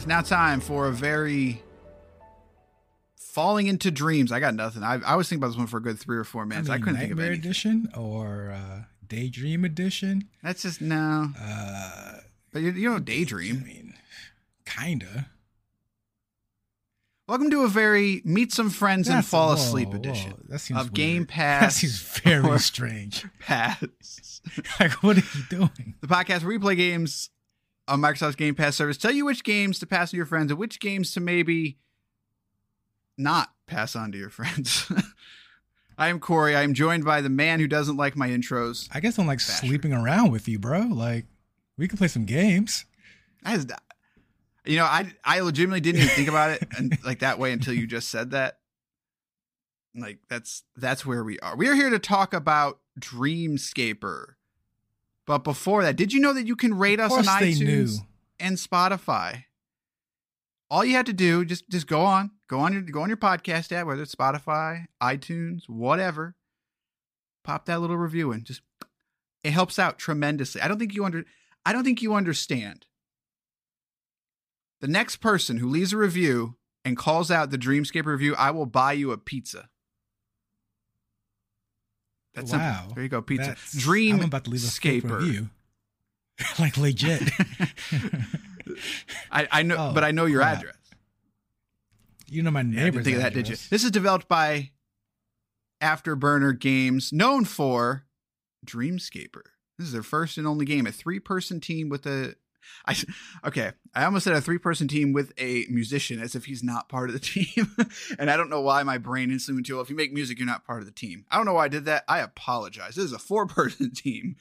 Is now time for a very falling into dreams. I got nothing. I, I was thinking about this one for a good three or four minutes. I, mean, couldn't think of anything. Edition or uh, Daydream Edition. That's just no. Uh, But you, you I daydream. mean, kinda. Welcome to a very meet some friends and That's- fall whoa, asleep whoa, edition that seems of Game Pass. That seems very strange. Pass. Like, what are you doing? the podcast where we play games on Microsoft's Game Pass service. Tell you which games to pass to your friends and which games to maybe not pass on to your friends. I am Corey. I am joined by the man who doesn't like my intros. I guess I'm like Basher. sleeping around with you, bro. Like, we can play some games. I just, you know, I I legitimately didn't even think about it and like that way until you just said that. Like that's that's where we are. We are here to talk about Dreamscaper. But before that, did you know that you can rate us on iTunes and Spotify? All you had to do just just go on, go on your go on your podcast app, whether it's Spotify, iTunes, whatever. Pop that little review in. Just it helps out tremendously. I don't think you under I don't think you understand. The next person who leaves a review and calls out the Dreamscape review, I will buy you a pizza. That's simple. Wow. There you go, pizza. That's- Dream I'm about to leave a Scaper. review. like legit. I, I know, Oh, but I know your oh, crap. address. you know my Yeah, didn't think of that, did you? This is developed by Afterburner Games, known for Dreamscaper. This is their first and only game, a three-person team with a. I okay. I almost said a three-person team with a musician, as if he's not part of the team. and I don't know why my brain instantly went to, well, if you make music, you're not part of the team. I don't know why I did that. I apologize. This is a four-person team,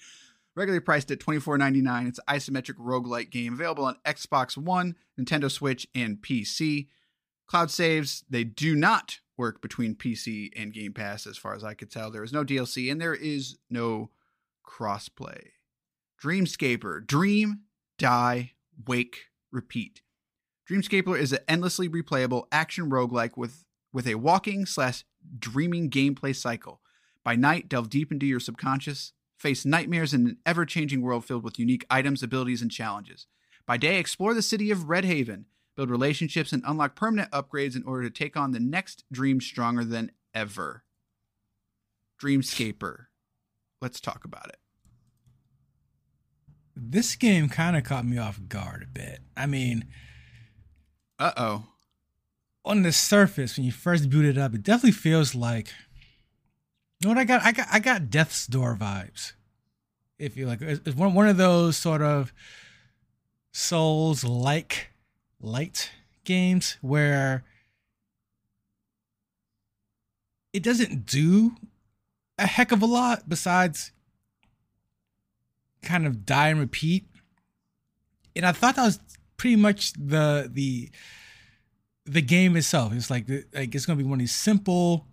regularly priced at $24.99. It's an isometric roguelike game available on Xbox One, Nintendo Switch, and PC. Cloud saves, they do not work between PC and Game Pass, as far as I could tell. There is no DLC and there is no crossplay. Dreamscaper, dream, die, wake, repeat. Dreamscaper is an endlessly replayable action roguelike with, with a walking slash dreaming gameplay cycle. By night, delve deep into your subconscious, face nightmares in an ever changing world filled with unique items, abilities, and challenges. By day, explore the city of Redhaven, build relationships, and unlock permanent upgrades in order to take on the next dream stronger than ever. Dreamscaper. Let's talk about it. This game kind of caught me off guard a bit. I mean, Uh oh. on the surface, when you first boot it up, it definitely feels like. You know what I got? I got I got Death's Door vibes. If you like, it's one one of those sort of Souls like light games where it doesn't do a heck of a lot besides kind of die and repeat. And I thought that was pretty much the the the game itself. It's like like it's gonna be one of these simple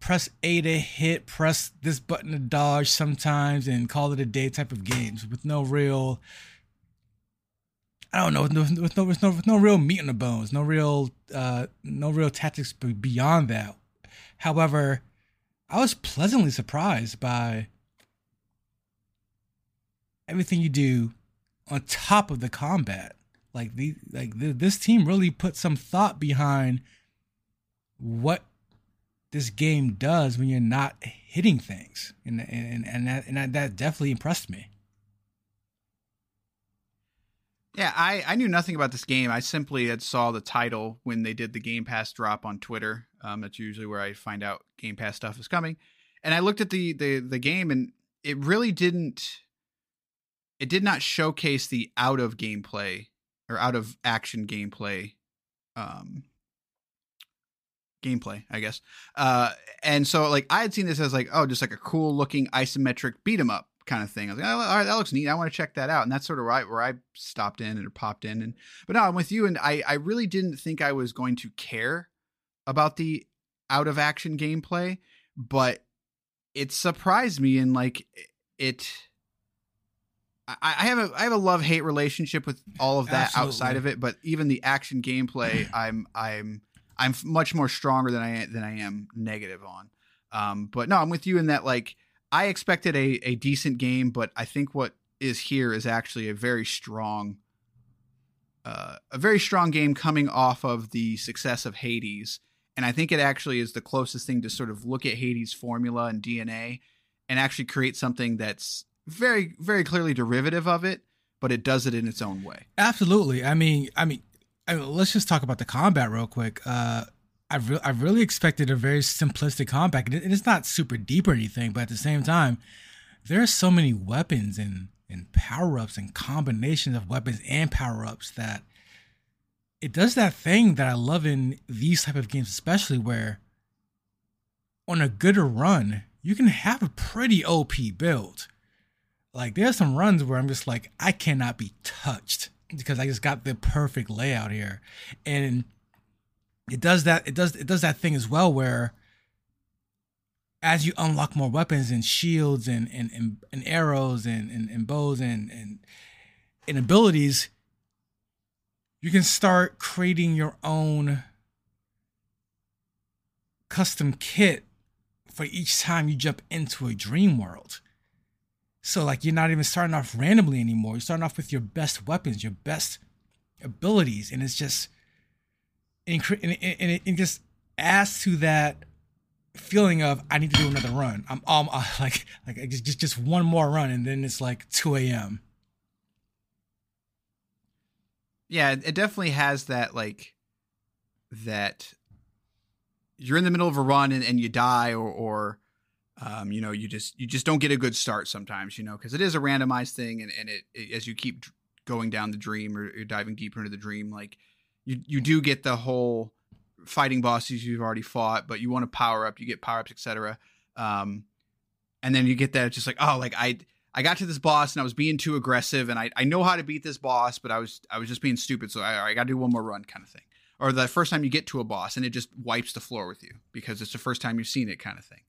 press A to hit, press this button to dodge sometimes, and call it a day type of games with no real. I don't know, with no, with no, with no, with no real meat on the bones, no real, uh, no real tactics be- beyond that. However, I was pleasantly surprised by everything you do on top of the combat. Like the like the, this team really put some thought behind what this game does when you're not hitting things, and and and that and that, that definitely impressed me. Yeah, I, I knew nothing about this game. I simply had saw the title when they did the Game Pass drop on Twitter. Um, that's usually where I find out Game Pass stuff is coming. And I looked at the the the game, and it really didn't. It did not showcase the out of gameplay or out of action gameplay um gameplay, I guess. Uh, and so like I had seen this as like, oh, just like a cool looking isometric beat 'em up kind of thing. I was like, oh, all right, that looks neat. I want to check that out. And that's sort of right where I stopped in and popped in. And but no, I'm with you. And I I really didn't think I was going to care about the out of action gameplay, but it surprised me and like it. I, I have a I have a love hate relationship with all of that Absolutely. outside of it, but even the action gameplay, I'm I'm I'm much more stronger than I than I am negative on. Um, but no, I'm with you in that like I expected a a decent game, but I think what is here is actually a very strong uh, a very strong game coming off of the success of Hades. And I think it actually is the closest thing to sort of look at Hades' formula and DNA and actually create something that's very, very clearly derivative of it, but it does it in its own way. Absolutely. I mean, I mean, I mean let's just talk about the combat real quick. Uh, I re- I really expected a very simplistic combat, and it's not super deep or anything. But at the same time, there are so many weapons and and power ups and combinations of weapons and power ups that it does that thing that I love in these type of games, especially where on a good run you can have a pretty OP build. Like there's some runs where I'm just like I cannot be touched because I just got the perfect layout here, and it does that. It does it does that thing as well where as you unlock more weapons and shields and and and, and arrows and, and and bows and and and abilities, you can start creating your own custom kit for each time you jump into a dream world. So like you're not even starting off randomly anymore. You're starting off with your best weapons, your best abilities, and it's just it, and it, and it, just adds to that feeling of I need to do another run. I'm um like like just just just one more run, and then it's like 2 a.m. Yeah, it definitely has that like that you're in the middle of a run and, and you die or or um, you know you just you just don't get a good start sometimes you know because it is a randomized thing and, and it, it as you keep going down the dream or diving deeper into the dream like you you do get the whole fighting bosses you've already fought but you want to power up you get power ups etc um, and then you get that just like oh like I I got to this boss and I was being too aggressive and I, I know how to beat this boss but I was I was just being stupid so I, I got to do one more run kind of thing or the first time you get to a boss and it just wipes the floor with you because it's the first time you've seen it kind of thing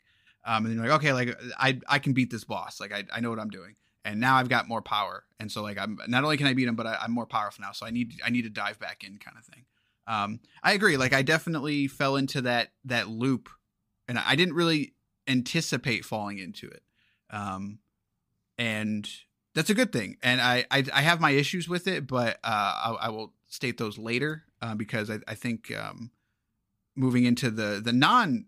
um, and then you're like okay like I I can beat this boss. Like I, I know what I'm doing. And now I've got more power. And so like I'm not only can I beat him but I, I'm more powerful now. So I need I need to dive back in kind of thing. Um, I agree. Like I definitely fell into that that loop. And I didn't really anticipate falling into it. Um, and that's a good thing. And I I, I have my issues with it, but uh, I, I will state those later uh, because I, I think um, moving into the the non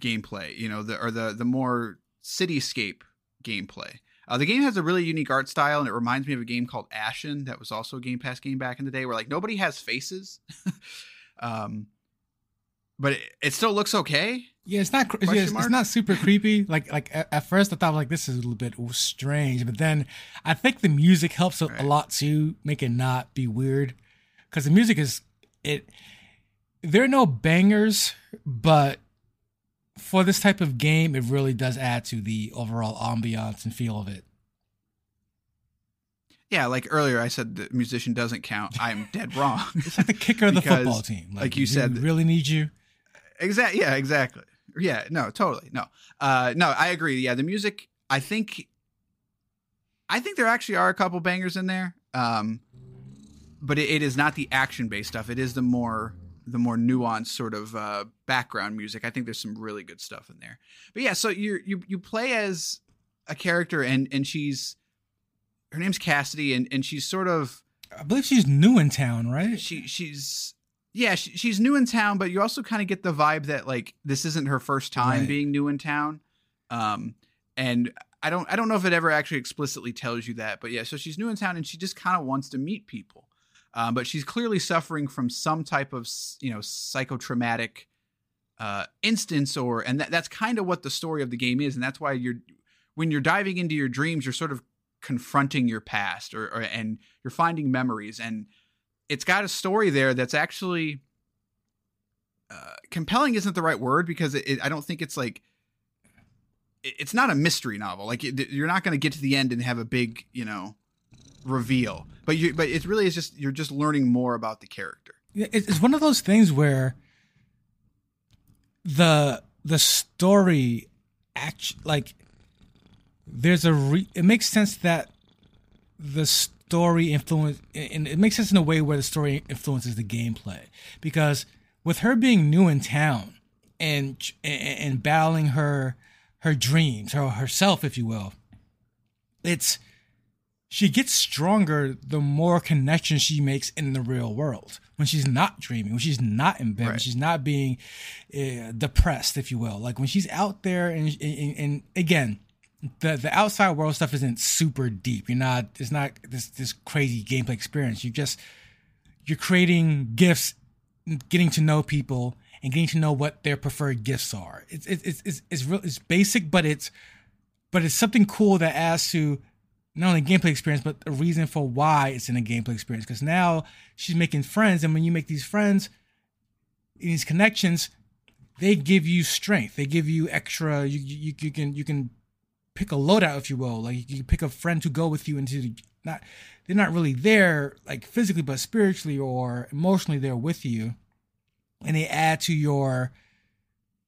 gameplay, you know, the or the the more cityscape gameplay. Uh, the game has a really unique art style, and it reminds me of a game called Ashen that was also a Game Pass game back in the day, where like nobody has faces, um, but it, it still looks okay. Yeah, it's not cr- yeah, it's, it's not super creepy. Like like at, at first I thought like this is a little bit strange, but then I think the music helps a, Right. a lot to make it not be weird. Because the music is it. There are no bangers, but for this type of game, it really does add to the overall ambiance and feel of it. Yeah, like earlier I said the musician doesn't count. I'm dead wrong. It's like the kicker of the Because, football team. like you we said- really need you. Exactly. Yeah, exactly. Yeah, no, totally. No. Uh no, I agree. Yeah, the music I think I think there actually are a couple bangers in there. Um but it, it is not the action based stuff. It is the more the more nuanced sort of uh background music. I think there's some really good stuff in there. But yeah, so you you you play as a character and and she's her name's Cassidy and and she's sort of I believe she's new in town, right? She she's yeah, she, she's new in town, but you also kind of get the vibe that like this isn't her first time Right. being new in town. Um, and I don't I don't know if it ever actually explicitly tells you that, but yeah, so she's new in town and she just kind of wants to meet people. Um, but she's clearly suffering from some type of you know psychotraumatic uh, instance, or and that, that's kind of what the story of the game is, and that's why you're when you're diving into your dreams, you're sort of confronting your past, or, or and you're finding memories, and it's got a story there that's actually uh, compelling. Isn't the right word because it, it, I don't think it's like it- it's not a mystery novel. Like you're not going to get to the end and have a big you know reveal, but you but it really is just you're just learning more about the character. It's one of those things where the the story act like there's a re- it makes sense that the story influence and it makes sense in a way where the story influences the gameplay because with her being new in town and and, and battling her her dreams or herself if you will it's she gets stronger the more connections she makes in the real world. When she's not dreaming when she's not in bed when she's not being uh, depressed if you will. Like when she's out there and, and, and again the the outside world stuff isn't super deep. You're not it's not this this crazy gameplay experience. You just you're creating gifts getting to know people and getting to know what their preferred gifts are. It's it's it's it's, it's, real, it's basic but it's but it's something cool that adds to not only gameplay experience but a reason for why it's in a gameplay experience. Because now she's making friends and when you make these friends these connections they give you strength. They give you extra you you, you can you can pick a loadout if you will. Like you pick a friend to go with you into the not they're not really there like physically but spiritually or emotionally they're with you. And they add to your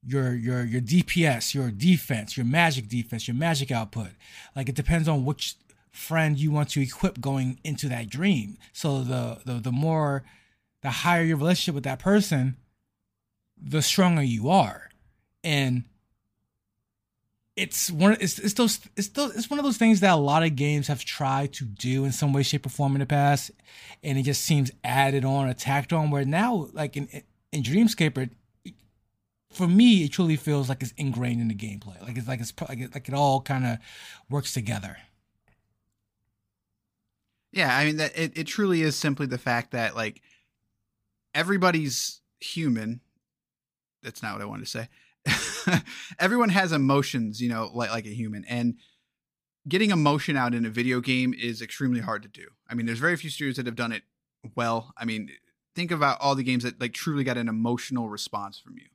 your your your DPS, your defense, your magic defense, your magic output. Like it depends on which friend you want to equip going into that dream. So the the the more the higher your relationship with that person, the stronger you are. And it's one it's it's those it's those, it's one of those things that a lot of games have tried to do in some way shape or form in the past and it just seems added on or on where now like in in Dreamscaper for me, it truly feels like it's ingrained in the gameplay. Like it's like it's like it, like it all kind of works together. Yeah, I mean that it, it truly is simply the fact that like everybody's human. That's not what I wanted to say. Everyone has emotions, you know, like like a human, and getting emotion out in a video game is extremely hard to do. I mean, there's very few studios that have done it well. I mean, think about all the games that like truly got an emotional response from you.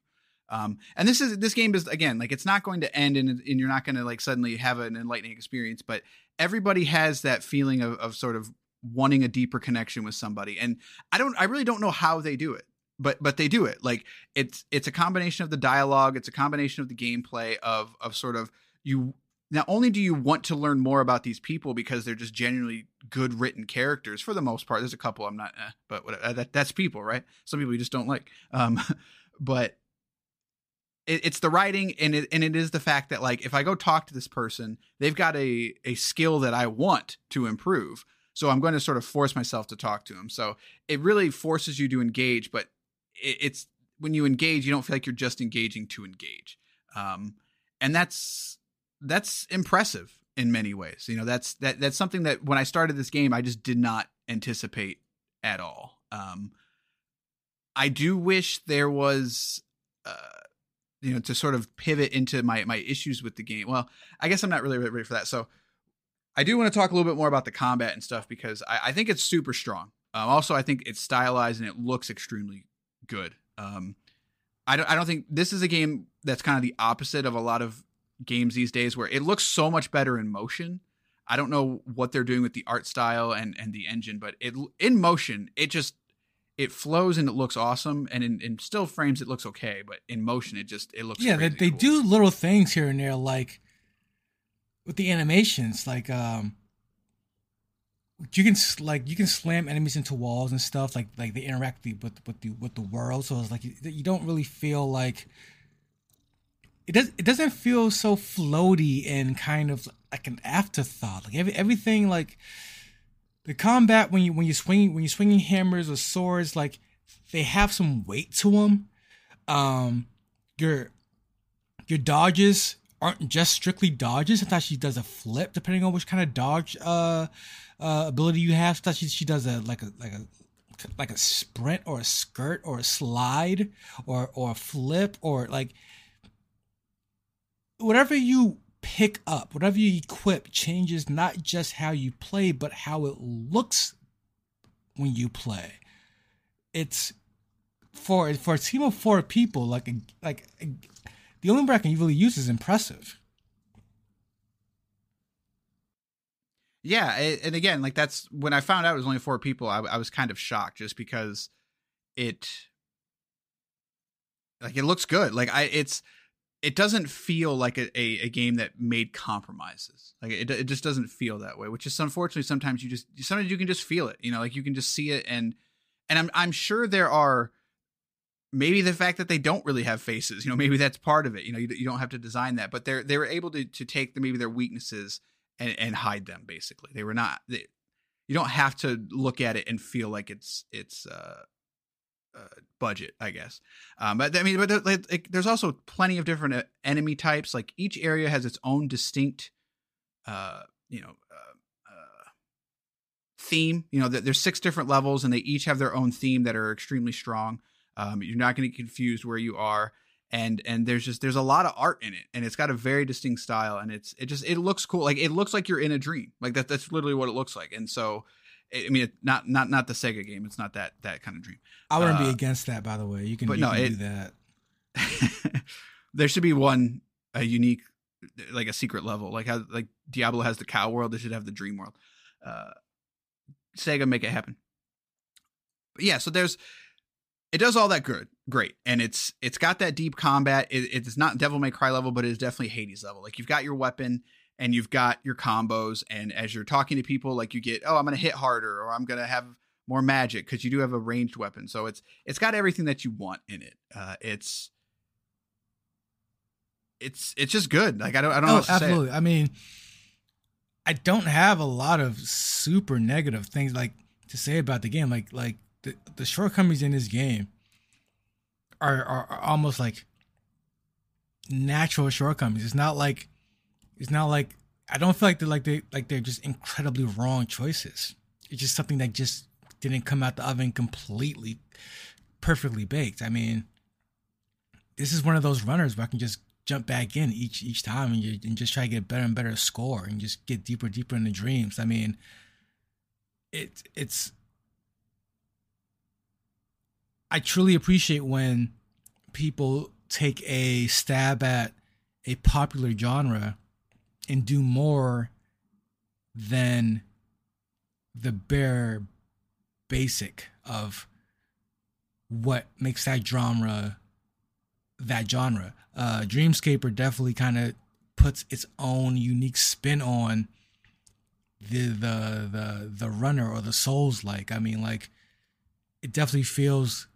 Um, and this is this game is again like it's not going to end and, and you're not going to like suddenly have an enlightening experience, but everybody has that feeling of, of sort of wanting a deeper connection with somebody. And I don't I really don't know how they do it, but but they do it. Like it's it's a combination of the dialogue, it's a combination of the gameplay of of sort of you not only do you want to learn more about these people because they're just genuinely good written characters for the most part. There's a couple I'm not, eh, but whatever. That, that's people, right? Some people you just don't like. Um, but it, it's the writing and it and it is the fact that like if I go talk to this person, they've got a a skill that I want to improve. So I'm going to sort of force myself to talk to them. So it really forces you to engage, but it, it's when you engage, you don't feel like you're just engaging to engage. Um, and that's that's impressive in many ways. You know, that's that that's something that when I started this game, I just did not anticipate at all. Um, I do wish there was, uh, you know, to sort of pivot into my my issues with the game. Well, I guess I'm not really ready for that. So I do want to talk a little bit more about the combat and stuff because I, I think it's super strong. Um, also, I think it's stylized and it looks extremely good. Um, I don't I don't think this is a game that's kind of the opposite of a lot of games these days where it looks so much better in motion. I don't know what they're doing with the art style and and the engine, but it in motion it just it flows and it looks awesome, and in, in still frames it looks okay, but in motion it just it looks Yeah, they, they cool. do little things here and there, like with the animations, like um, you can like you can slam enemies into walls and stuff, like like they interact with with the with the world. So it's like you, you don't really feel like it does. It doesn't feel so floaty and kind of like an afterthought. Like every everything like the combat when you when you swing when you swinging hammers or swords, like they have some weight to them. Um, your your dodges aren't just strictly dodges. Sometimes she does a flip depending on which kind of dodge uh, uh ability you have. Sometimes she, she does a like a like a like a sprint or a skirt or a slide or or a flip or like whatever you pick up, whatever you equip changes not just how you play, but how it looks when you play. It's for for a team of four people, like a, like a, the only word I can really use is impressive. Yeah, and again, like that's when I found out it was only four people. I, I was kind of shocked just because it, like, it looks good. Like I, it's it doesn't feel like a, a, a, game that made compromises. Like it, it just doesn't feel that way, which is unfortunately sometimes you just sometimes you can just feel it. You know, like you can just see it, and and I'm I'm sure there are maybe the fact that they don't really have faces. You know, maybe that's part of it. You know, you, you don't have to design that, but they're they were able to to take the, maybe their weaknesses and and hide them. Basically, they were not. They, you don't have to look at it and feel like it's it's uh uh, budget, I guess. Um, but I mean, but like, there's also plenty of different uh, enemy types. Like each area has its own distinct, uh, you know, uh, uh, theme. You know, there's six different levels, and they each have their own theme that are extremely strong. Um, you're not going to get confused where you are, and and there's just there's a lot of art in it, and it's got a very distinct style, and it's it just it looks cool. Like it looks like you're in a dream. Like that that's literally what it looks like, and so I mean, not not not the Sega game. It's not that that kind of dream. I wouldn't uh, be against that, by the way. You can, but you no, can it, do that. there should be one a unique, like a secret level, like how like Diablo has the cow world. They should have the dream world. Uh, Sega make it happen. But yeah, so there's it does all that good, great, and it's it's got that deep combat. It, it's not Devil May Cry level, but it is definitely Hades level. Like you've got your weapon and you've got your combos and as you're talking to people like you get oh i'm going to hit harder or i'm going to have more magic because you do have a ranged weapon. So it's it's got everything that you want in it. Uh it's it's it's just good. Like i don't i don't oh, know absolutely. I mean i don't have a lot of super negative things like to say about the game. Like like the, the shortcomings in this game are, are, are almost like natural shortcomings. It's not like it's not like I don't feel like they're like they like they're just incredibly wrong choices. It's just something that just didn't come out the oven completely perfectly baked. I mean, this is one of those runners where I can just jump back in each each time and, you, and just try to get a better and better score and just get deeper deeper into dreams. I mean, it it's I truly appreciate when people take a stab at a popular genre and do more than the bare basic of what makes that genre that genre. Uh, Dreamscaper definitely kind of puts its own unique spin on the the the the runner or the souls like. I mean, like it definitely feels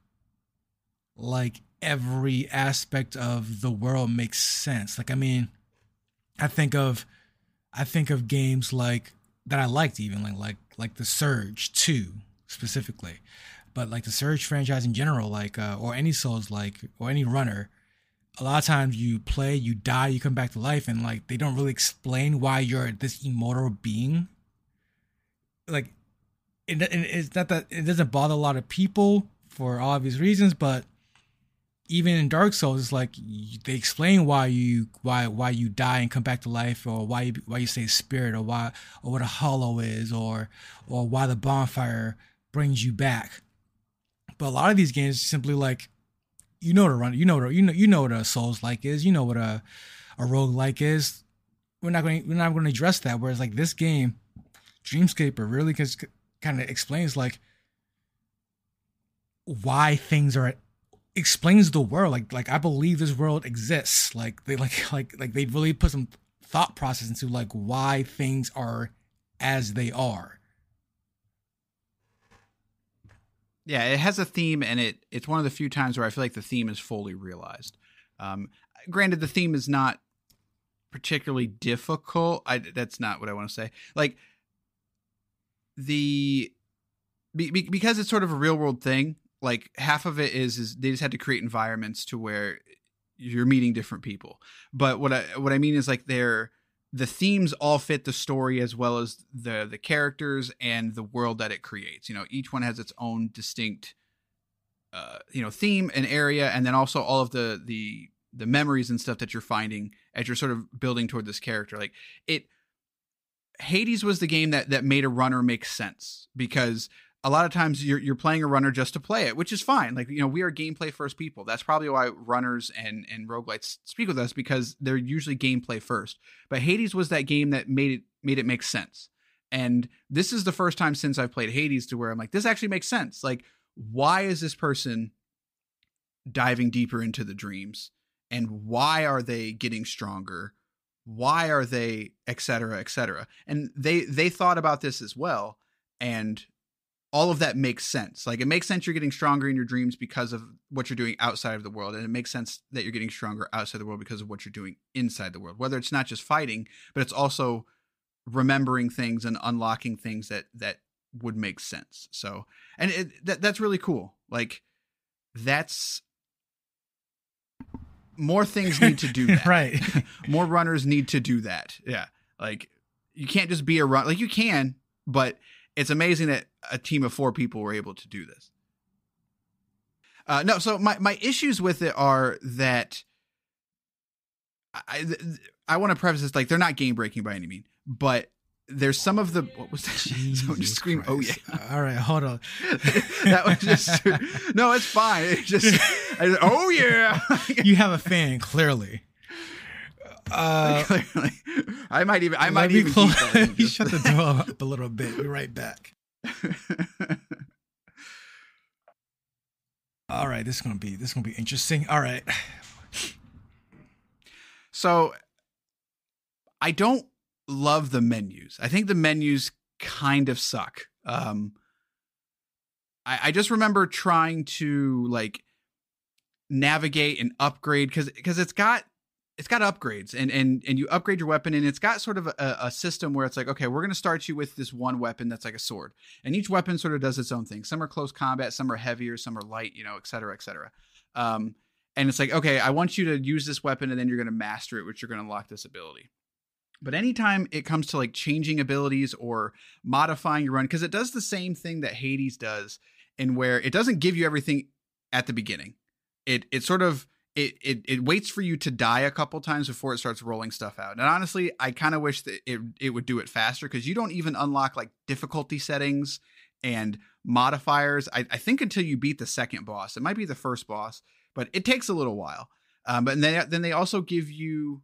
like every aspect of the world makes sense. Like I mean, I think of I think of games like that I liked even like like like the Surge 2 specifically. But like the Surge franchise in general, like uh, or any Souls like or any runner, a lot of times you play, you die, you come back to life, and like they don't really explain why you're this immortal being. Like, it, it's not that it doesn't bother a lot of people for obvious reasons, but even in Dark Souls, it's like they explain why you why why you die and come back to life, or why you, why you say spirit, or why or what a hollow is, or or why the bonfire brings you back. But a lot of these games simply like you know what a run, you know what a, you know you know what a Souls like is, you know what a a rogue like is. We're not going we're not going to address that. Whereas like this game, Dreamscaper really kind of explains like why things are explains the world. Like like I believe this world exists. Like they like like like they really put some thought process into like why things are as they are. Yeah, it has a theme, and it it's one of the few times where I feel like the theme is fully realized. Um, granted, the theme is not particularly difficult. I that's not what I want to say. Like the be, be, because it's sort of a real world thing. Like half of it is is they just had to create environments to where you're meeting different people. But what I what I mean is like they're the themes all fit the story as well as the the characters and the world that it creates. You know, each one has its own distinct uh, you know theme and area, and then also all of the the the memories and stuff that you're finding as you're sort of building toward this character. Like it, Hades was the game that that made a runner make sense because a lot of times you're you're playing a runner just to play it, which is fine. Like you know, we are gameplay first people. That's probably why runners and and roguelites speak with us because they're usually gameplay first. But Hades was that game that made it made it make sense. And this is the first time since I've played Hades to where I'm like, this actually makes sense. Like, why is this person diving deeper into the dreams? And why are they getting stronger? Why are they, et cetera, et cetera? And they they thought about this as well. And all of that makes sense. Like it makes sense you're getting stronger in your dreams because of what you're doing outside of the world, and it makes sense that you're getting stronger outside the world because of what you're doing inside the world. Whether it's not just fighting, but it's also remembering things and unlocking things that that would make sense. So, and it, that that's really cool. Like that's more things need to do that. right. more runners need to do that. Yeah. Like you can't just be a run like you can, but it's amazing that a team of four people were able to do this. Uh, no, so my, my issues with it are that I I want to preface this like they're not game breaking by any mean, but there's some of the what was that? Someone just scream, "Oh yeah!" All right, hold on. that was just no, it's fine. It just, I, oh yeah. you have a fan clearly. Uh, clearly, I might even. I might even. Close, you shut the door up a little bit. Be right back. All right, this is gonna be this is gonna be interesting. All right. So, I don't love the menus. I think the menus kind of suck. Um, I, I just remember trying to like navigate and upgrade because because it's got it's got upgrades and and and you upgrade your weapon and it's got sort of a, a system where it's like okay we're going to start you with this one weapon that's like a sword and each weapon sort of does its own thing. Some are close combat some are heavier some are light you know et cetera et cetera. Um, and it's like okay i want you to use this weapon and then you're going to master it which you're going to unlock this ability. But anytime it comes to like changing abilities or modifying your run because it does the same thing that hades does in where it doesn't give you everything at the beginning. It it sort of it, it it waits for you to die a couple times before it starts rolling stuff out. And honestly, I kind of wish that it it would do it faster because you don't even unlock like difficulty settings and modifiers. I, I think until you beat the second boss. It might be the first boss, but it takes a little while. Um, but then then they also give you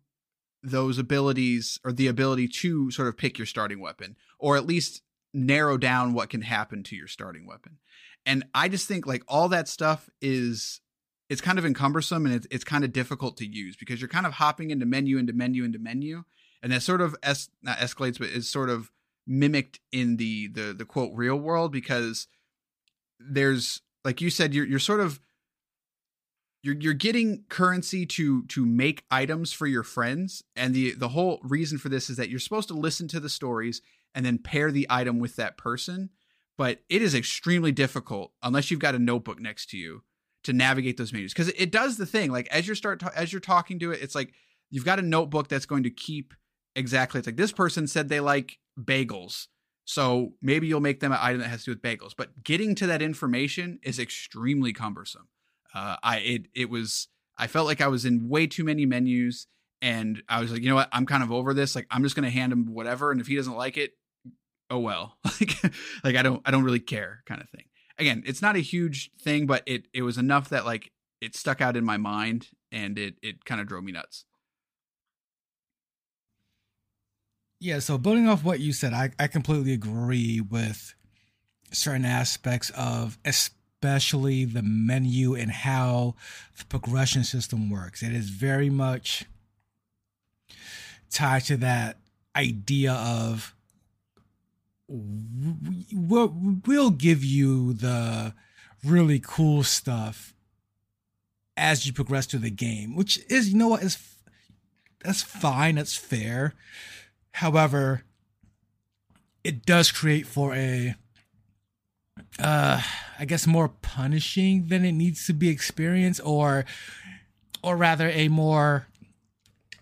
those abilities or the ability to sort of pick your starting weapon or at least narrow down what can happen to your starting weapon. And I just think like all that stuff is it's kind of encumbersome and it's, it's kind of difficult to use because you're kind of hopping into menu into menu into menu and that sort of es- not escalates but is sort of mimicked in the the the quote real world because there's like you said you're you're sort of you're you're getting currency to to make items for your friends and the the whole reason for this is that you're supposed to listen to the stories and then pair the item with that person but it is extremely difficult unless you've got a notebook next to you to navigate those menus. Because it does the thing like as you're start as you're talking to it it's like you've got a notebook that's going to keep exactly it's like this person said they like bagels so maybe you'll make them an item that has to do with bagels. But getting to that information is extremely cumbersome. Uh, i it it was i felt like i was in way too many menus and i was like you know what? I'm kind of over this. Like i'm just going to hand him whatever and if he doesn't like it oh well. Like like i don't i don't really care kind of thing again, it's not a huge thing, but it it was enough that like it stuck out in my mind and it it kind of drove me nuts. Yeah, so building off what you said, I, I completely agree with certain aspects of especially the menu and how the progression system works. It is very much tied to that idea of we'll, we'll give you the really cool stuff as you progress through the game, which is, you know what, is that's fine, that's fair. However, it does create for a uh I guess more punishing than it needs to be experienced or or rather a more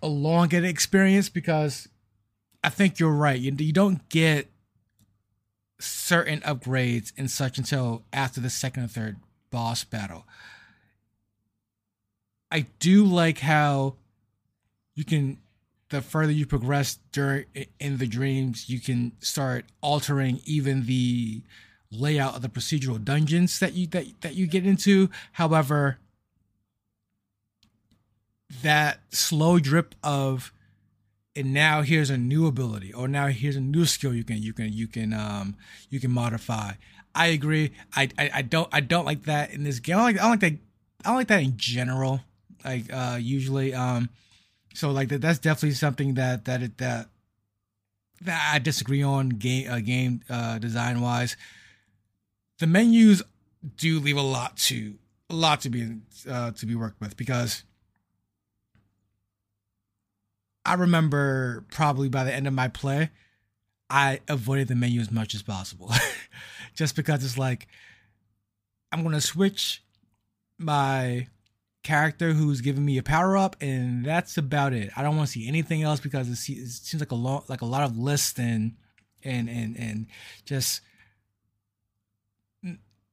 elongated experience because I think you're right. You, you don't get certain upgrades and such until after the second or third boss battle. I do like how you can the further you progress during in the dreams, you can start altering even the layout of the procedural dungeons that you that, that you get into. However, that slow drip of and now here's a new ability or now here's a new skill you can you can you can um you can modify. I agree. I i, I don't i don't like that in this game. I don't like i don't like that i don't like that in general like uh usually um so like that that's definitely something that that it that that i disagree on game uh, game uh design wise the menus do leave a lot to a lot to be uh to be worked with because I remember probably by the end of my play, I avoided the menu as much as possible. Just because it's like, I'm going to switch my character who's giving me a power up, and that's about it. I don't want to see anything else because it seems like a lot, like a lot of lists and and and and just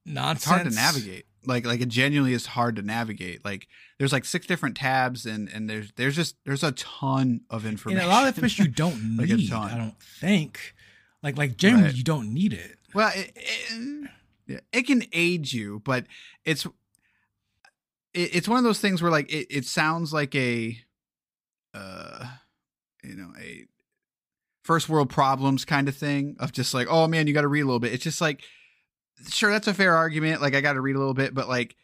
nonsense. It's hard to navigate. Like like it genuinely is hard to navigate. Like there's like six different tabs and and there's there's just there's a ton of information and a lot of information. you don't like need i don't think. Like like generally right. you don't need it. Well it, it, it, can aid you but it's it, it's one of those things where like it, it sounds like a uh you know a first world problems kind of thing of just like oh man you got to read a little bit it's just like sure that's a fair argument like i got to read a little bit but like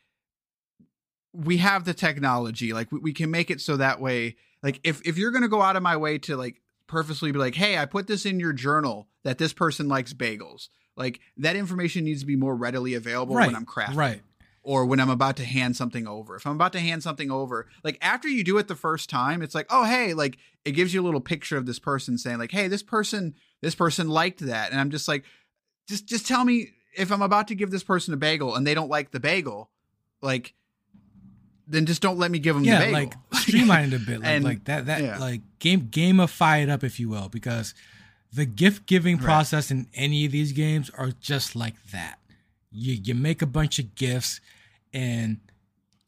we have the technology like we, we can make it so that way like if if you're going to go out of my way to like purposely be like hey i put this in your journal that this person likes bagels like that information needs to be more readily available right, when i'm crafting right. or when i'm about to hand something over. If i'm about to hand something over like after you do it the first time it's like oh hey like it gives you a little picture of this person saying like hey this person this person liked that and i'm just like just just tell me if I'm about to give this person a bagel and they don't like the bagel, like then just don't let me give them yeah, the bagel. like streamline it a bit, like, and, like that that yeah. like game gamify it up if you will, because the gift giving right. process in any of these games are just like that. You you make a bunch of gifts and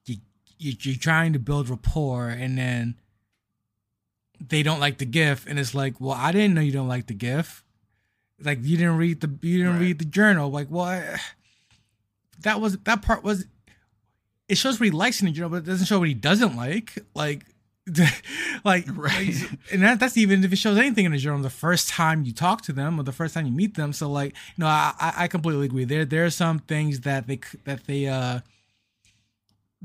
you, you you're trying to build rapport and then they don't like the gift and it's like, well, I didn't know you don't like the gift like you didn't read the you didn't right. read the journal. Like what? That was that part was. It shows what he likes in the journal, but it doesn't show what he doesn't like. Like, like, right. and that, that's even if it shows anything in the journal the first time you talk to them or the first time you meet them. So like, no, I I completely agree. There there are some things that they that they uh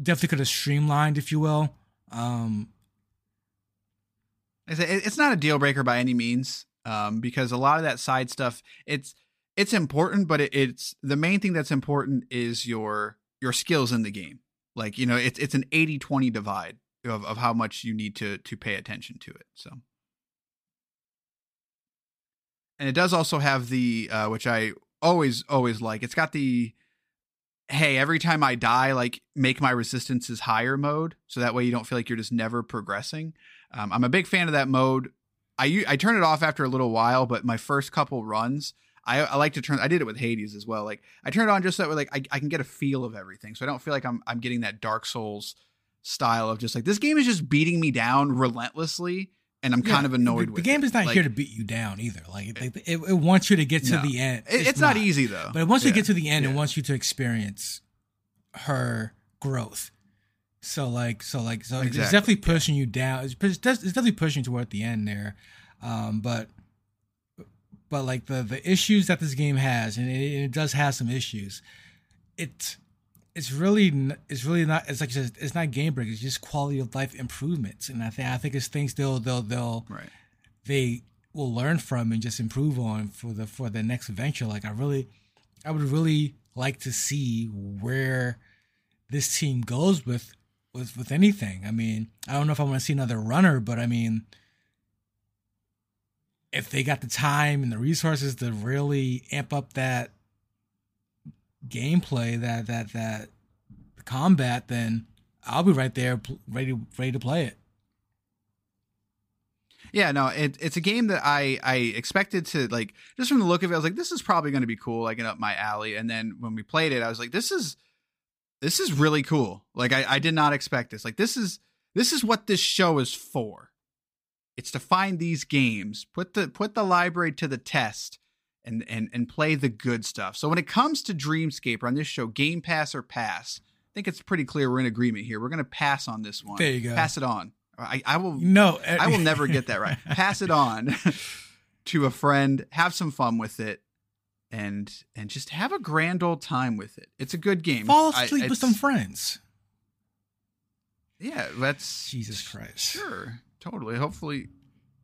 definitely could have streamlined, if you will. Um, it's not a deal breaker by any means um, because a lot of that side stuff it's it's important, but it, it's the main thing that's important is your your skills in the game. Like you know, it's it's an 80-20 divide of, of how much you need to to pay attention to it. So, and it does also have the uh, which I always always like. It's got the hey every time I die, like make my resistances higher mode, so that way you don't feel like you're just never progressing. Um, I'm a big fan of that mode I I turn it off after a little while, but my first couple runs, I, I like to turn. I did it with Hades as well. Like I turn it on just so that way, like I, I can get a feel of everything, so I don't feel like I'm I'm getting that Dark Souls style of just like this game is just beating me down relentlessly, and I'm yeah, kind of annoyed the, with. The game it. is not like, here to beat you down either. Like it, eh. it, it wants you to get to no, the end. It's, it's not, not, easy though. But once yeah. you get to the end, yeah. it wants you to experience her growth. So like so like so exactly. it's definitely pushing you down. It's, it's definitely pushing you toward the end there. Um, but but like the the issues that this game has, and it, it does have some issues. It it's really it's really not it's like it's, it's not game break. It's just quality of life improvements, and I think I think it's things they'll they'll they'll right. they will learn from and just improve on for the for the next venture. Like I really, I would really like to see where this team goes with with with anything. I mean, I don't know if I want to see another runner, but I mean, if they got the time and the resources to really amp up that gameplay, that that that combat, then I'll be right there, ready ready to play it. Yeah, no, it, it's a game that I I expected to like just from the look of it. I was like, this is probably going to be cool, like up my alley. And then when we played it, I was like, this is this is really cool. Like I, I did not expect this. Like this is this is what this show is for. It's to find these games, put the put the library to the test, and and and play the good stuff. So when it comes to Dreamscaper on this show, Game Pass or pass, I think it's pretty clear we're in agreement here. We're gonna pass on this one. There you go. Pass it on. I, I will no. I will uh, never get that right. Pass it on to a friend. Have some fun with it, and and just have a grand old time with it. It's a good game. Fall asleep I, with some friends. Yeah, that's Jesus Christ. Sure, totally. Hopefully,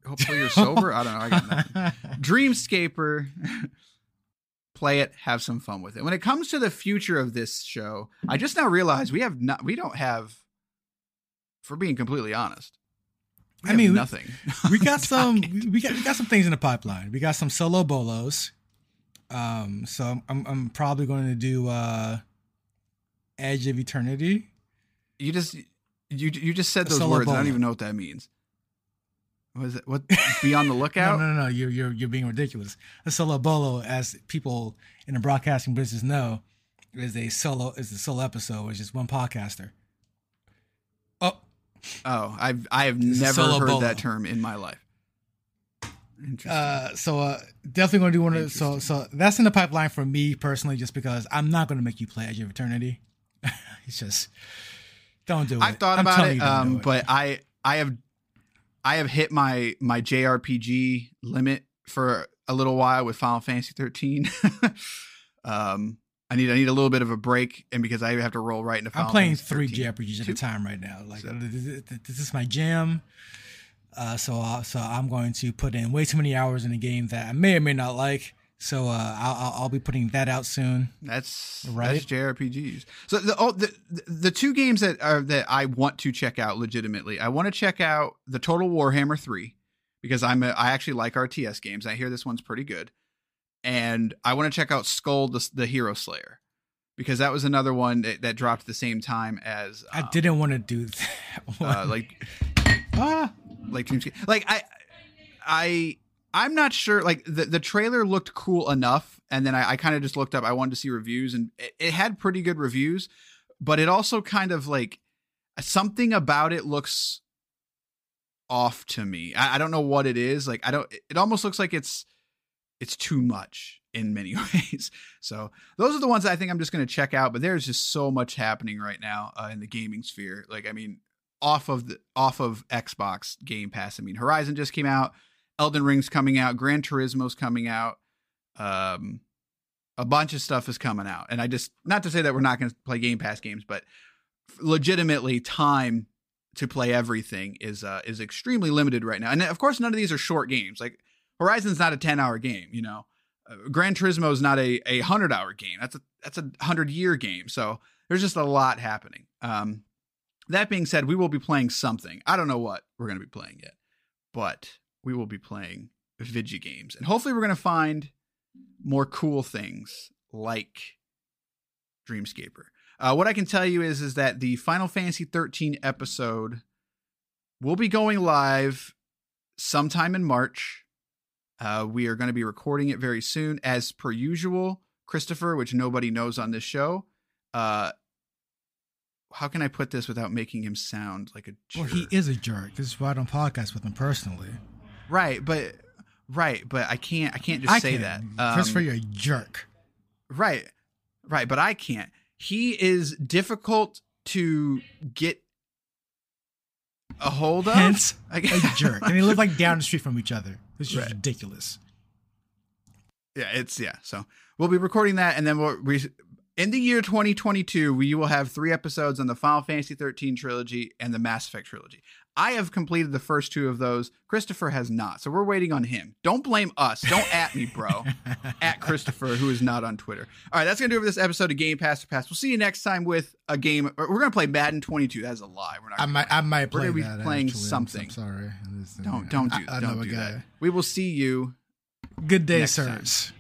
hopefully you're sober. I don't know. I got nothing. Dreamscaper. play it, have some fun with it. When it comes to the future of this show, I just now realized we have not we don't have for being completely honest. I mean, nothing. We, got some. We got we got some things in the pipeline. We got some solo bolos. Um, so I'm I'm probably going to do uh, Edge of Eternity. You just you you just said those words. Bolo. I don't even know what that means. What is it? What? Be on the lookout. no, no, no, no. You're you're you're being ridiculous. A solo bolo, as people in the broadcasting business know, is a solo is a solo episode, which is one podcaster. Oh, Oh, I've I have never heard bolo. that term in my life. Uh, so uh, definitely going to do one of so so that's in the pipeline for me personally, just because I'm not going to make you play Edge of Eternity. it's just don't do it. I've thought I'm about it, um, it. but I I have I have hit my my JRPG limit for a little while with Final Fantasy 13. um, I need I need a little bit of a break, and because I have to roll right into. Final I'm playing three JRPGs at a time right now. Like so. this is my jam. Uh, so uh, so I'm going to put in way too many hours in a game that I may or may not like. So uh, I'll I'll be putting that out soon. That's right. That's JRPGs. So the oh, the the two games that are that I want to check out legitimately. I want to check out the Total Warhammer three because I'm a, I actually like RTS games. I hear this one's pretty good and I want to check out Skul the, the Hero Slayer because that was another one that, that dropped at the same time as um, I didn't want to do that. uh, like ah, like Dreamscape. Like I I I'm not sure. Like the the trailer looked cool enough, and then I, I kind of just looked up. I wanted to see reviews, and it, it had pretty good reviews, but it also kind of like something about it looks off to me. I, I don't know what it is. Like I don't. It almost looks like it's it's too much in many ways. So those are the ones I think I'm just going to check out. But there's just so much happening right now uh, in the gaming sphere. Like I mean, off of the off of Xbox Game Pass. I mean, Horizon just came out, Elden Ring's coming out, Gran Turismo's coming out. Um, a bunch of stuff is coming out, and I just not to say that we're not going to play Game Pass games, but legitimately time to play everything is uh, is extremely limited right now. And of course, none of these are short games. Like Horizon's not a 10 hour game, you know. Uh, Gran Turismo is not a, a 100 hour game. That's a that's a 100 year game. So there's just a lot happening. Um, that being said, we will be playing something. I don't know what we're going to be playing yet, but we will be playing Vigi games. And hopefully we're going to find more cool things like Dreamscaper. Uh, what I can tell you is is that the Final Fantasy 13 episode will be going live sometime in March. Uh, we are going to be recording it very soon, as per usual. Christopher, which nobody knows on this show. Uh, how can I put this without making him sound like a jerk? Well, he is a jerk. This is why I don't podcast with him personally. Right, but right, but I can't. I can't just I say can. that. Um, Christopher, you're a jerk. Right, right, but I can't. He is difficult to get a hold of. Hence, a jerk, and they live like down the street from each other. This is right. ridiculous. Yeah, it's yeah. So we'll be recording that, and then we'll we in the year 2022 we will have three episodes on the Final Fantasy 13 trilogy and the Mass Effect trilogy. I have completed the first two of those. Christopher has not. So we're waiting on him. Don't blame us. Don't at me, bro. at Christopher, who is not on Twitter. All right, that's going to do it for this episode of Game Pass to Pass. We'll see you next time with a game. We're going to play Madden 22. That's a lie. We're not. I might, play. I might We're play gonna be playing actually. I'm- something. I'm sorry. Don't don't do I- I don't do guy. that. We will see you Good day, Next time. sirs.